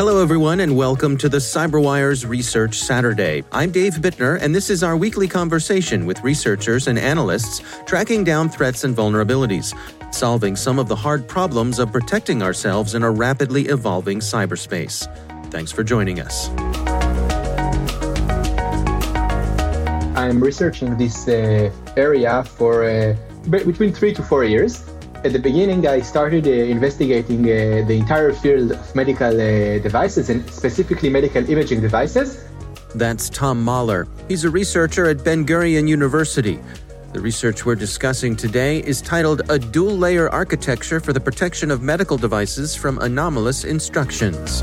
Hello, everyone, and welcome to the CyberWire's Research Saturday. I'm Dave Bittner, and this is our weekly conversation with researchers and analysts tracking down threats and vulnerabilities, solving some of the hard problems of protecting ourselves in a rapidly evolving cyberspace. Thanks for joining us. I'm researching this uh, area for uh, between three to four years. At the beginning, I started uh, investigating uh, the entire field of medical uh, devices and specifically medical imaging devices. That's Tom Mahler. He's a researcher at Ben Gurion University. The research we're discussing today is titled A Dual Layer Architecture for the Protection of Medical Devices from Anomalous Instructions.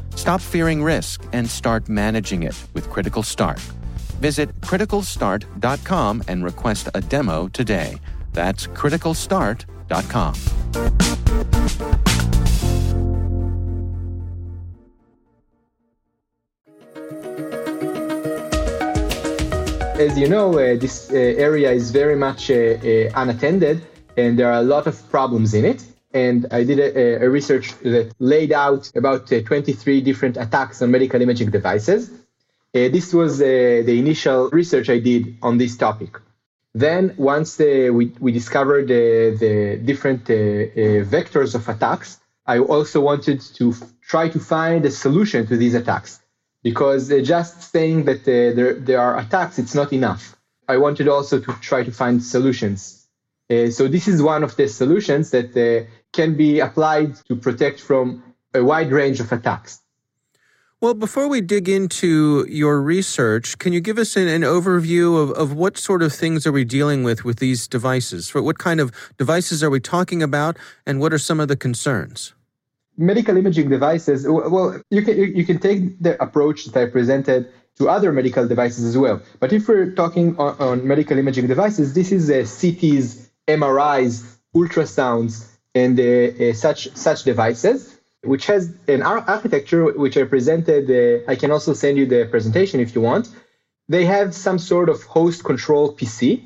Stop fearing risk and start managing it with Critical Start. Visit criticalstart.com and request a demo today. That's criticalstart.com. As you know, uh, this uh, area is very much uh, uh unattended and there are a lot of problems in it and I did a, a research that laid out about uh, 23 different attacks on medical imaging devices. Uh, this was uh, the initial research I did on this topic. Then, once we, we discovered the different vectors of attacks, I also wanted to f- try to find a solution to these attacks. Because just saying that there, there are attacks, it's not enough. I wanted also to try to find solutions. So, this is one of the solutions that can be applied to protect from a wide range of attacks. Well, before we dig into your research, can you give us an, an, overview of, of what sort of things are we dealing with with these devices? What kind of devices are we talking about, and what are some of the concerns? Medical imaging devices. Well, you can you can take the approach that I presented to other medical devices as well. But if we're talking on, on medical imaging devices, this is uh, CTs, MRIs, ultrasounds, and uh, uh, such such devices, which has an architecture which I presented. Uh, I can also send you the presentation if you want. They have some sort of host control PC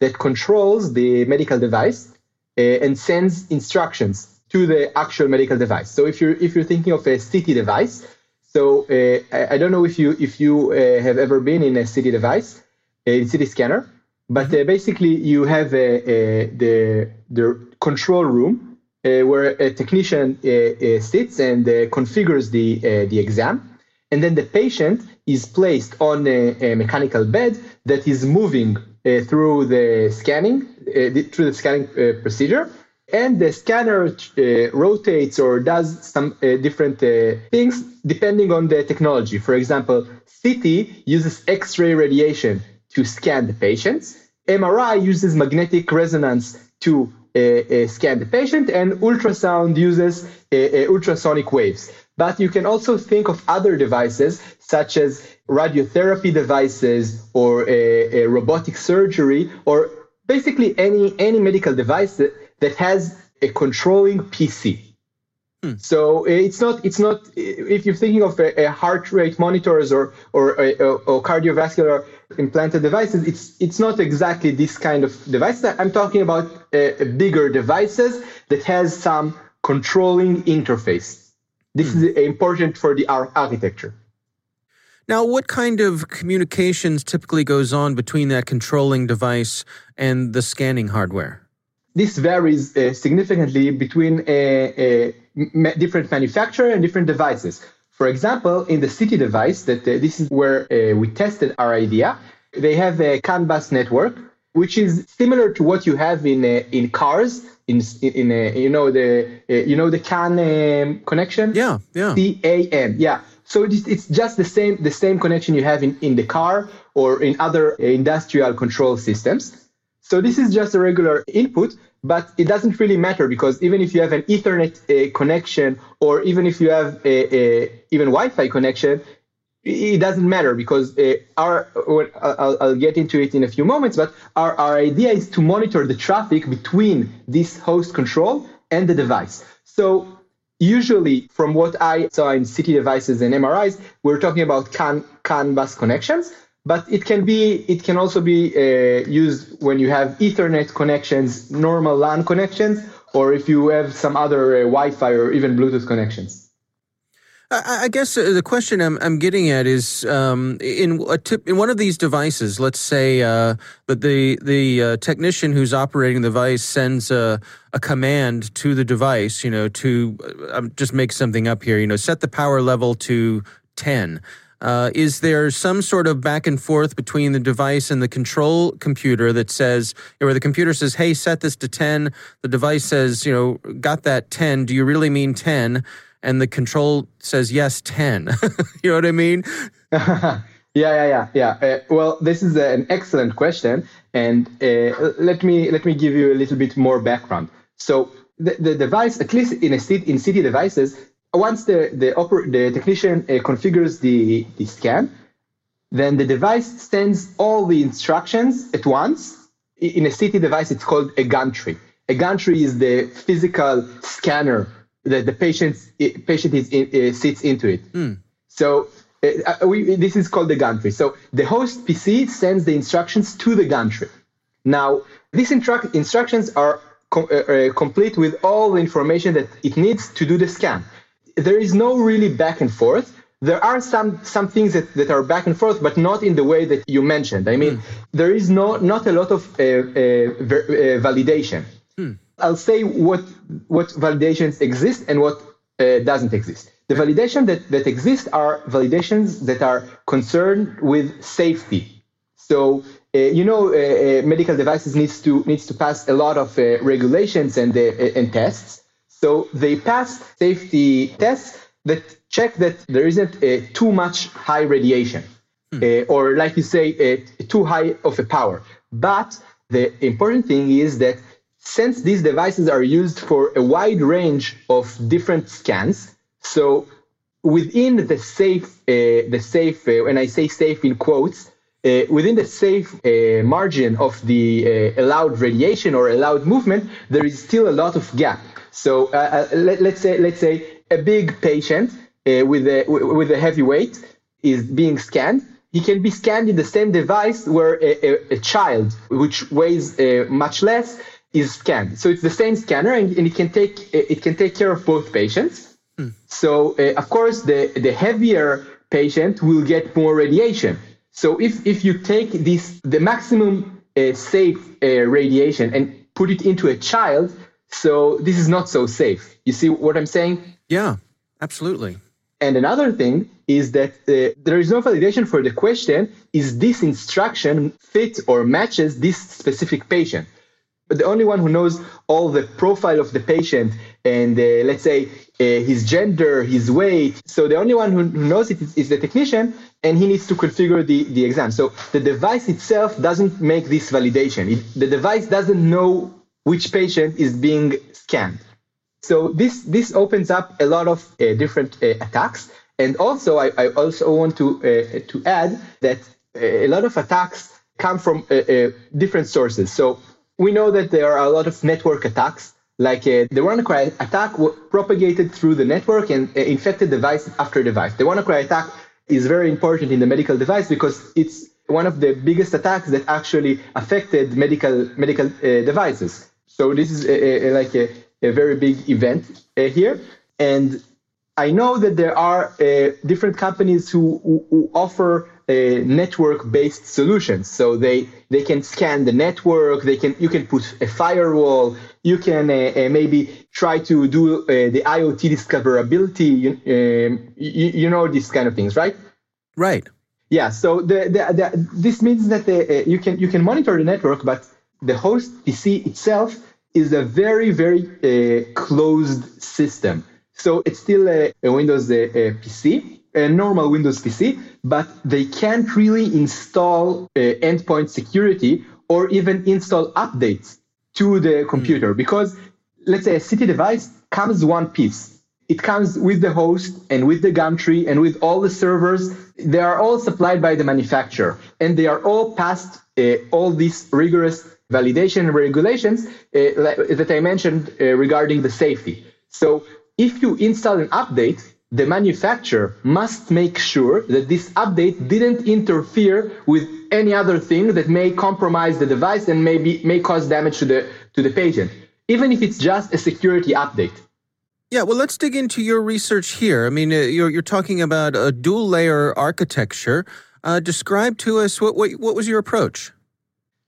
that controls the medical device and sends instructions to the actual medical device. So if you're if you're thinking of a CT device, so uh, I, I, don't know if you if you uh, have ever been in a CT device, a CT scanner, but uh, basically you have the the control room uh, where a technician uh, uh, sits and configures the, the exam. And then the patient is placed on a, a mechanical bed that is moving through the scanning, through the scanning procedure. and the scanner uh, rotates or does some uh, different uh, things depending on the technology. For example, CT uses X-ray radiation to scan the patients. MRI uses magnetic resonance to uh, uh, scan the patient, and ultrasound uses uh, ultrasonic waves. But you can also think of other devices such as radiotherapy devices or a robotic surgery or basically any any medical device that, that has a controlling PC. Hmm. So it's not it's not if you're thinking of a, a heart rate monitors or or, or cardiovascular implanted devices, it's it's not exactly this kind of device. I'm talking about uh, bigger devices that has some controlling interface. This hmm. is important for the architecture. Now, what kind of communications typically goes on between that controlling device and the scanning hardware? This varies uh, significantly between a, a different manufacturer and different devices. For example, in the CT device, that uh, this is where uh, we tested our idea, they have a CAN bus network, which is similar to what you have in uh, in cars. In in uh, you know the uh, you know the CAN um, connection. Yeah, yeah. C A N. Yeah. So it's, it's just the same the same connection you have in, in the car or in other industrial control systems. So this is just a regular input, but it doesn't really matter because even if you have an Ethernet uh, connection or even if you have a, a, even Wi-Fi connection, it doesn't matter because uh, our I'll, I'll, get into it in a few moments. But our, our idea is to monitor the traffic between this host control and the device. So usually from what I saw in CT devices and MRIs, we're talking about CAN, CAN bus connections, but it can be it can also be uh, used when you have Ethernet connections, normal LAN connections, or if you have some other uh, Wi-Fi or even Bluetooth connections. I guess uh, the question I'm, I'm getting at is um, in a tip, in one of these devices. Let's say uh, the the uh, technician who's operating the device sends a, a command to the device. You know, to uh, just make something up here. You know, set the power level to ten. Uh, is there some sort of back and forth between the device and the control computer that says, where the computer says, "Hey, set this to 10." The device says, "You know, got that 10. Do you really mean 10?" and the control says yes 10 you know what i mean yeah yeah yeah yeah uh, well this is an excellent question and uh, let me let me give you a little bit more background so the, the device at least in a in CT devices once the the, oper- the technician uh, configures the the scan then the device sends all the instructions at once in a CT device it's called a gantry a gantry is the physical scanner that the patient patient is in, uh, sits into it. Mm. So uh, uh, we, this is called the gantry. So the host PC sends the instructions to the gantry. Now these instru- instructions are com- uh, uh, complete with all the information that it needs to do the scan. There is no really back and forth. There are some some things that, that are back and forth, but not in the way that you mentioned. I mean, mm. there is no not a lot of uh, ver- validation. Mm. I'll say what what validations exist and what uh, doesn't exist. The validation that, that exists are validations that are concerned with safety. So uh, you know, uh, uh medical devices needs to needs to pass a lot of uh, regulations and uh, and tests. So they pass safety tests that check that there isn't too much high radiation, hmm. or like you say, too high of a power. But the important thing is that since these devices are used for a wide range of different scans, so within the safe, uh, the safe, uh, when I say safe in quotes, uh, within the safe uh, margin of the uh, allowed radiation or allowed movement, there is still a lot of gap. So uh, let, us say, let's say a big patient with a with a heavy weight is being scanned. He can be scanned in the same device where a, a, a child, which weighs much less, is scanned. So it's the same scanner, and, and it can take it can take care of both patients. Hmm. So uh, of course, the the heavier patient will get more radiation. So if if you take this the maximum uh, safe uh, radiation and put it into a child, so this is not so safe. You see what I'm saying? Yeah, absolutely. And another thing is that uh, there is no validation for the question: Is this instruction fit or matches this specific patient? but the only one who knows all the profile of the patient and uh, let's say uh, his gender, his weight. So the only one who knows it is, is, the technician, and he needs to configure the, the exam. So the device itself doesn't make this validation. It, the device doesn't know which patient is being scanned. So this this opens up a lot of uh, different uh, attacks. And also, I, I also want to uh, to add that a lot of attacks come from uh, different sources. So we know that there are a lot of network attacks like uh, the WannaCry attack propagated through the network and uh, infected device after device. The WannaCry attack is very important in the medical device because it's one of the biggest attacks that actually affected medical medical uh, devices. So this is a, a, like a, a, very big event uh, here. And I know that there are uh, different companies who, who, who offer network-based solutions. So they they can scan the network. They can you can put a firewall. You can uh, uh, maybe try to do uh, the IoT discoverability. You, um, you, you, know these kind of things, right? Right. Yeah. So the, the, the this means that uh, you can you can monitor the network, but the host PC itself is a very very uh, closed system. So it's still a, a Windows uh, PC, a normal Windows PC, but they can't really install uh, endpoint security or even install updates to the computer mm. because let's say a CT device comes one piece. It comes with the host and with the gantry and with all the servers. They are all supplied by the manufacturer and they are all passed uh, all these rigorous validation regulations uh, that I mentioned uh, regarding the safety. So if you install an update, the manufacturer must make sure that this update didn't interfere with any other thing that may compromise the device and maybe may cause damage to the to the patient, even if it's just a security update. Yeah, well, let's dig into your research here. I mean, uh, you're you're talking about a dual layer architecture. Uh, describe to us what, what what was your approach.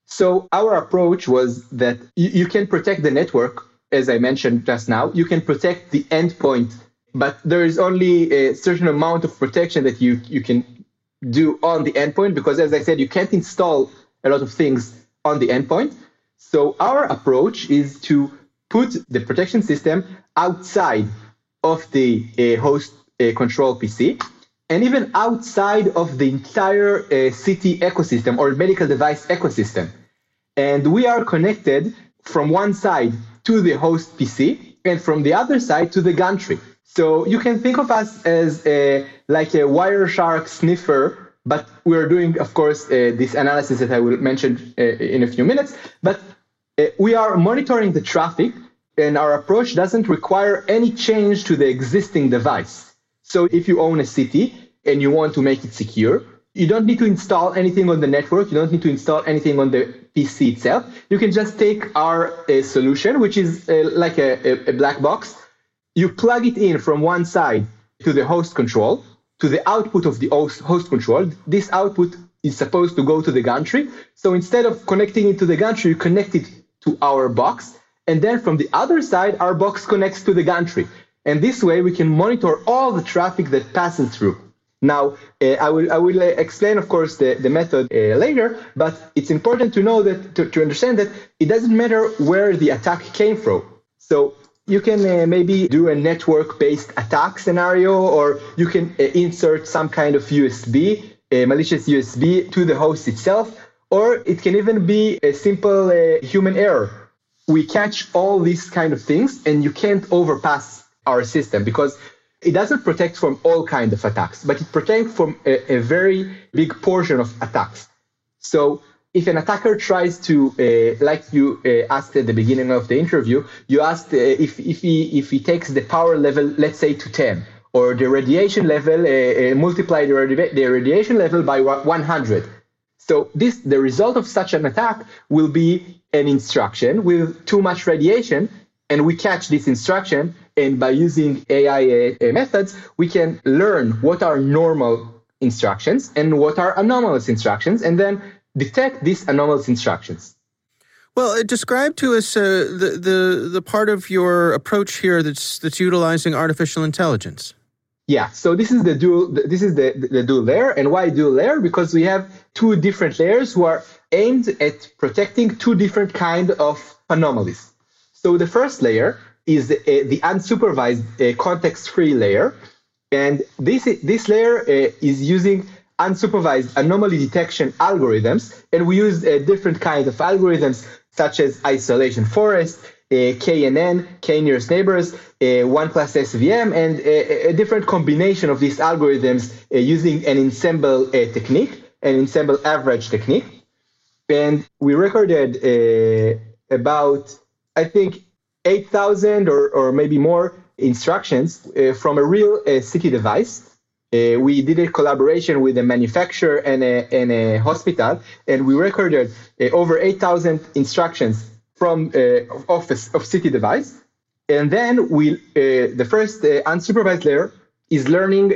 So our approach was that you, you can protect the network, as I mentioned just now. You can protect the endpoint but there is only a certain amount of protection that you, you can do on the endpoint because as I said, you can't install a lot of things on the endpoint. So our approach is to put the protection system outside of the uh, host uh, control PC and even outside of the entire uh, CT ecosystem or medical device ecosystem. And we are connected from one side to the host PC and from the other side to the gantry. So you can think of us as a, like a Wireshark sniffer, but we're doing, of course, uh, this analysis that I will mention uh, in a few minutes. But uh, we are monitoring the traffic, and our approach doesn't require any change to the existing device. So if you own a CT and you want to make it secure, you don't need to install anything on the network. You don't need to install anything on the PC itself. You can just take our uh, solution, which is uh, like a, a, black box, you plug it in from one side to the host control, to the output of the host control. This output is supposed to go to the gantry. So instead of connecting it to the gantry, you connect it to our box. And then from the other side, our box connects to the gantry. And this way we can monitor all the traffic that passes through. Now, uh, I will, I will uh, explain, of course, the, the method uh, later, but it's important to know that, to, to understand that it doesn't matter where the attack came from. So you can uh, maybe do a network based attack scenario, or you can uh, insert some kind of USB, a malicious USB to the host itself, or it can even be a simple uh, human error. We catch all these kind of things, and you can't overpass our system because it doesn't protect from all kind of attacks, but it protects from a, a very big portion of attacks. So if an attacker tries to, uh, like you uh, asked at the beginning of the interview, you asked uh, if, if, he, if he takes the power level, let's say to 10, or the radiation level, uh, uh, multiply the, radi- the radiation level by 100. So this, the result of such an attack will be an instruction with too much radiation, and we catch this instruction, and by using AI uh, methods, we can learn what are normal instructions and what are anomalous instructions, and then detect these anomalous instructions. Well, uh, describe to us uh, the, the the part of your approach here that's that's utilizing artificial intelligence. Yeah, so this is the dual this is the, the dual layer. And why dual layer? Because we have two different layers who are aimed at protecting two different kind of anomalies. So the first layer is the, unsupervised uh, context-free layer. And this, this layer uh, is using unsupervised anomaly detection algorithms. And we use uh, different kinds of algorithms such as isolation forest, uh, KNN, K nearest neighbors, uh, 1 class SVM, and a, a, different combination of these algorithms uh, using an ensemble technique, an ensemble average technique. And we recorded about, I think, 8,000 or, or maybe more instructions uh, from a real CT device. we did a collaboration with a manufacturer and a, and a hospital, and we recorded over 8,000 instructions from uh, office of CT device. And then we, uh, the first uh, unsupervised layer is learning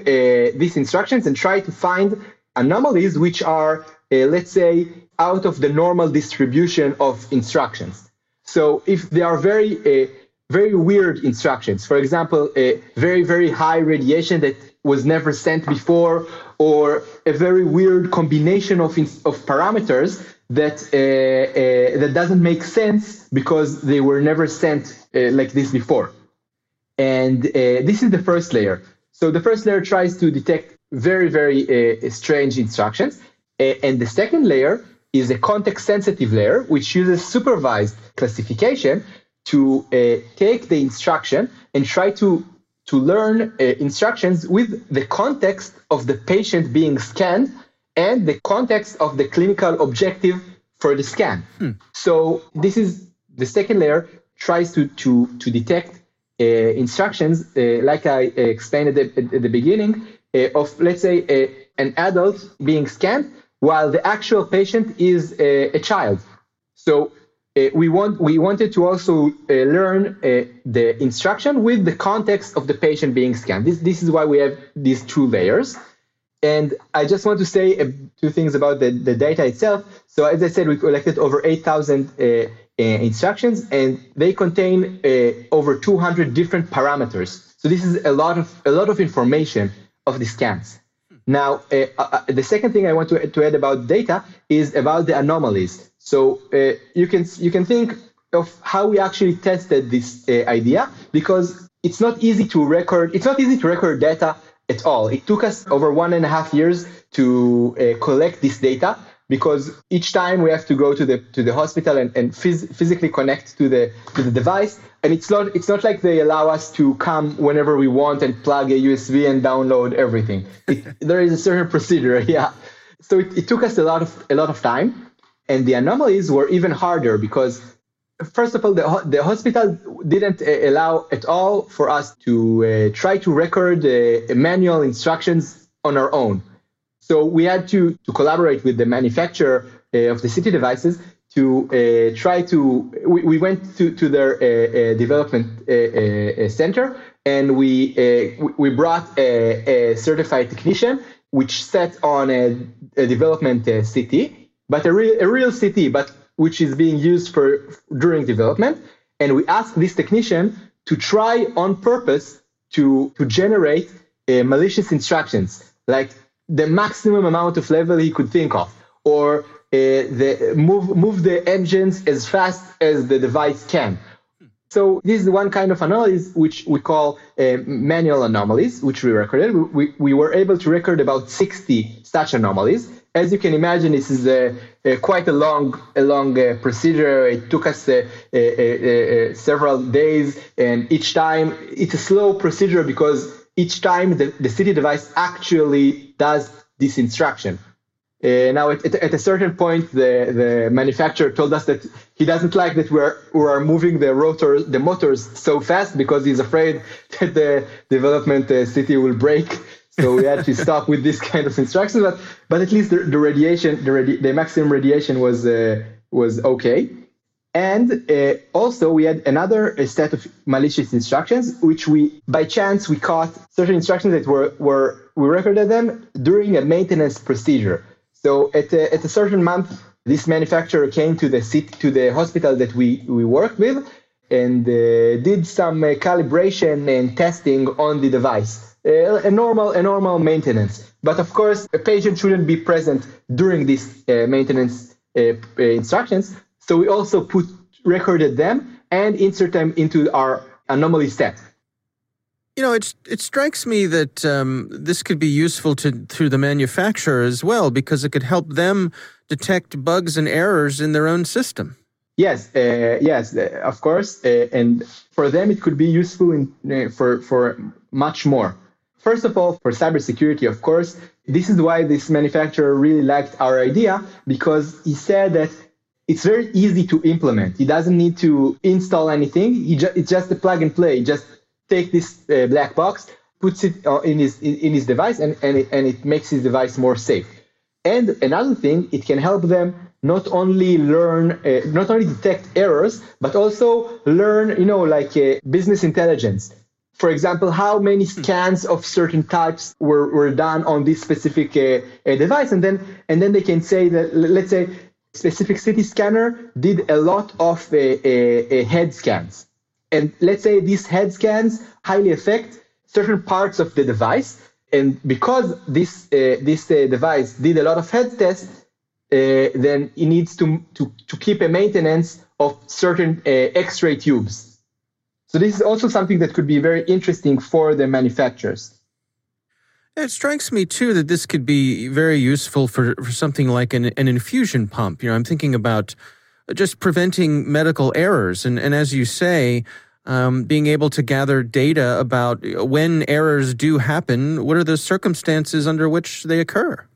these instructions and try to find anomalies which are, let's say, out of the normal distribution of instructions. So if they are very, very weird instructions, for example, a very, very high radiation that was never sent before, or a very weird combination of, of parameters that uh, uh, that doesn't make sense because they were never sent uh, like this before. And uh, this is the first layer. So the first layer tries to detect very very uh, strange instructions, and the second layer is a context sensitive layer which uses supervised classification to uh, take the instruction and try to to learn instructions with the context of the patient being scanned and the context of the clinical objective for the scan. Hmm. So this is the second layer tries to to to detect uh, instructions, uh, like I explained at the, at the beginning, uh, of let's say a, an adult being scanned while the actual patient is a, a child. So uh, we want we wanted to also uh, learn uh, the instruction with the context of the patient being scanned. This this is why we have these two layers. And I just want to say uh, two things about the, the data itself. So as I said, we collected over 8,000 uh, uh, instructions and they contain over 200 different parameters. So this is a lot of a lot of information of the scans. Now, uh, uh, the second thing I want to, to add about data is about the anomalies. So you can you can think of how we actually tested this idea because it's not easy to record. It's not easy to record data at all. It took us over one and a half years to uh, collect this data because each time we have to go to the to the hospital and, and phys- physically connect to the to the device and it's not it's not like they allow us to come whenever we want and plug a USB and download everything. It, there is a certain procedure, yeah. So it, it took us a lot of a lot of time, and the anomalies were even harder because first of all, the, the hospital didn't uh, allow at all for us to uh, try to record uh, manual instructions on our own. So we had to, to collaborate with the manufacturer uh, of the CT devices to uh, try to. We, we, went to, to their uh, development center and we we brought a, a, certified technician which sat on a, a development CT, but a real a real CT, but which is being used for during development. And we asked this technician to try on purpose to, to generate uh, malicious instructions, like the maximum amount of level he could think of, or uh, the move move the engines as fast as the device can. So this is one kind of anomaly which we call uh, manual anomalies, which we recorded. We, we were able to record about 60 such anomalies as you can imagine, this is a, a quite a long, a long uh, procedure. It took us uh, uh, several days, and each time it's a slow procedure because each time the, the CT device actually does this instruction. Uh, now, at, at, a certain point, the, the manufacturer told us that he doesn't like that we're we are moving the rotor, the motors so fast because he's afraid that the development uh, CT will break so we had to stop with this kind of instructions, but but at least the, the radiation, the, radi- the maximum radiation was uh, was okay. And uh, also we had another uh, set of malicious instructions, which we by chance we caught certain instructions that were were we recorded them during a maintenance procedure. So at a, at a certain month, this manufacturer came to the city, to the hospital that we we worked with, and uh, did some uh, calibration and testing on the device. Uh, a normal, a normal maintenance. But of course, a patient shouldn't be present during these maintenance instructions. So we also put recorded them and insert them into our anomaly step. You know, it it strikes me that um, this could be useful to to the manufacturer as well because it could help them detect bugs and errors in their own system. Yes, uh, yes, uh, of course, uh, and for them it could be useful in, uh, for for much more. First of all, for cybersecurity, of course, this is why this manufacturer really liked our idea because he said that it's very easy to implement. He doesn't need to install anything. He ju- it's just a plug and play. Just take this uh, black box, puts it uh, in his in his device, and and it, and it makes his device more safe. And another thing, it can help them not only learn, uh, not only detect errors, but also learn, you know, like uh, business intelligence. For example, how many hmm. scans of certain types were, were done on this specific uh, uh, device, and then and then they can say that, let's say, specific CT scanner did a lot of uh, uh, head scans, and let's say these head scans highly affect certain parts of the device and because this uh, this uh, device did a lot of head tests, uh, then it needs to, to to keep a maintenance of certain uh, X-ray tubes. So this is also something that could be very interesting for the manufacturers. It strikes me too that this could be very useful for, for something like an, an infusion pump. You know, I'm thinking about just preventing medical errors, and and as you say um, being able to gather data about when errors do happen. What are the circumstances under which they occur?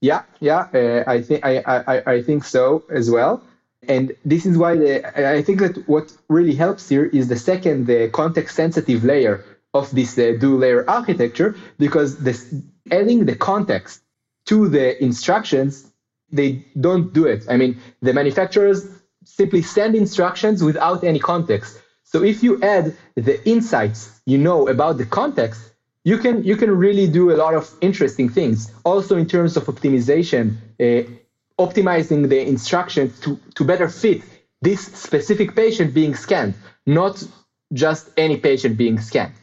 Yeah, yeah, uh, I think I, I I think so as well. And this is why the, I think that what really helps here is the second, the context sensitive layer of this uh, dual layer architecture, because this, adding the context to the instructions, they don't do it. I mean, the manufacturers simply send instructions without any context. So if you add the insights you know about the context, you can you can really do a lot of interesting things. Also in terms of optimization, uh, optimizing the instructions to, to better fit this specific patient being scanned, not just any patient being scanned.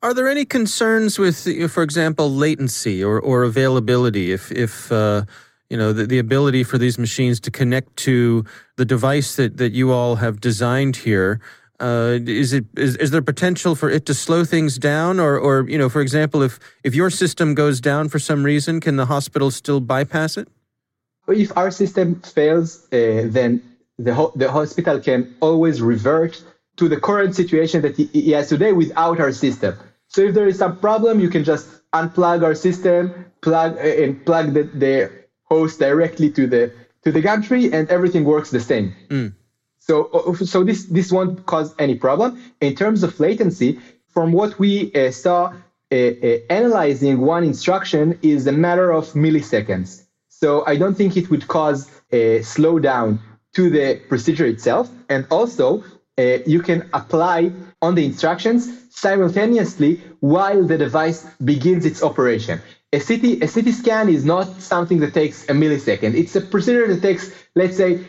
Are there any concerns with, for example, latency or, or availability? If if uh, you know the, the ability for these machines to connect to the device that, that you all have designed here, uh, is it is, is there potential for it to slow things down, or or you know, for example, if if your system goes down for some reason, can the hospital still bypass it? If our system fails, uh, then the ho- the hospital can always revert to the current situation that he has today without our system. So if there is some problem, you can just unplug our system, plug uh, and plug the, the host directly to the to the gantry, and everything works the same. Mm. So, uh, so this, this won't cause any problem. In terms of latency, from what we uh, saw, uh, uh, analyzing one instruction is a matter of milliseconds. So I don't think it would cause a slowdown to the procedure itself. And also, uh, you can apply on the instructions simultaneously while the device begins its operation. A CT, a CT scan is not something that takes a millisecond. It's a procedure that takes, let's say,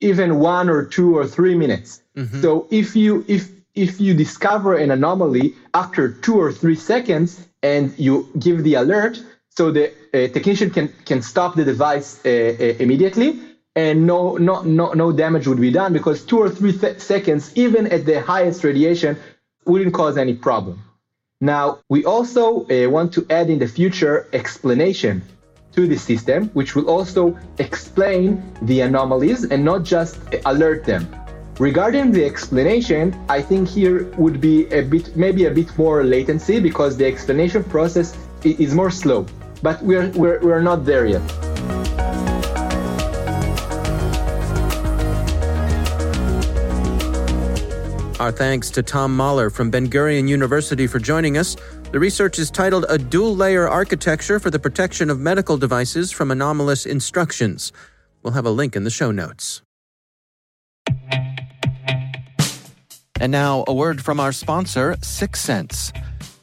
even one or two or three minutes. Mm-hmm. So if you if if you discover an anomaly after two or three seconds and you give the alert, so the uh, technician can can stop the device uh, uh, immediately and no, no, no, no damage would be done because two or three th- seconds, even at the highest radiation, wouldn't cause any problem. Now, we also uh, want to add in the future explanation to the system, which will also explain the anomalies and not just alert them. Regarding the explanation, I think here would be a bit, maybe a bit more latency because the explanation process is more slow. But we're, we're, we're not there yet. Our thanks to Tom Mahler from Ben Gurion University for joining us. The research is titled A Dual Layer Architecture for the Protection of Medical Devices from Anomalous Instructions. We'll have a link in the show notes. And now, a word from our sponsor,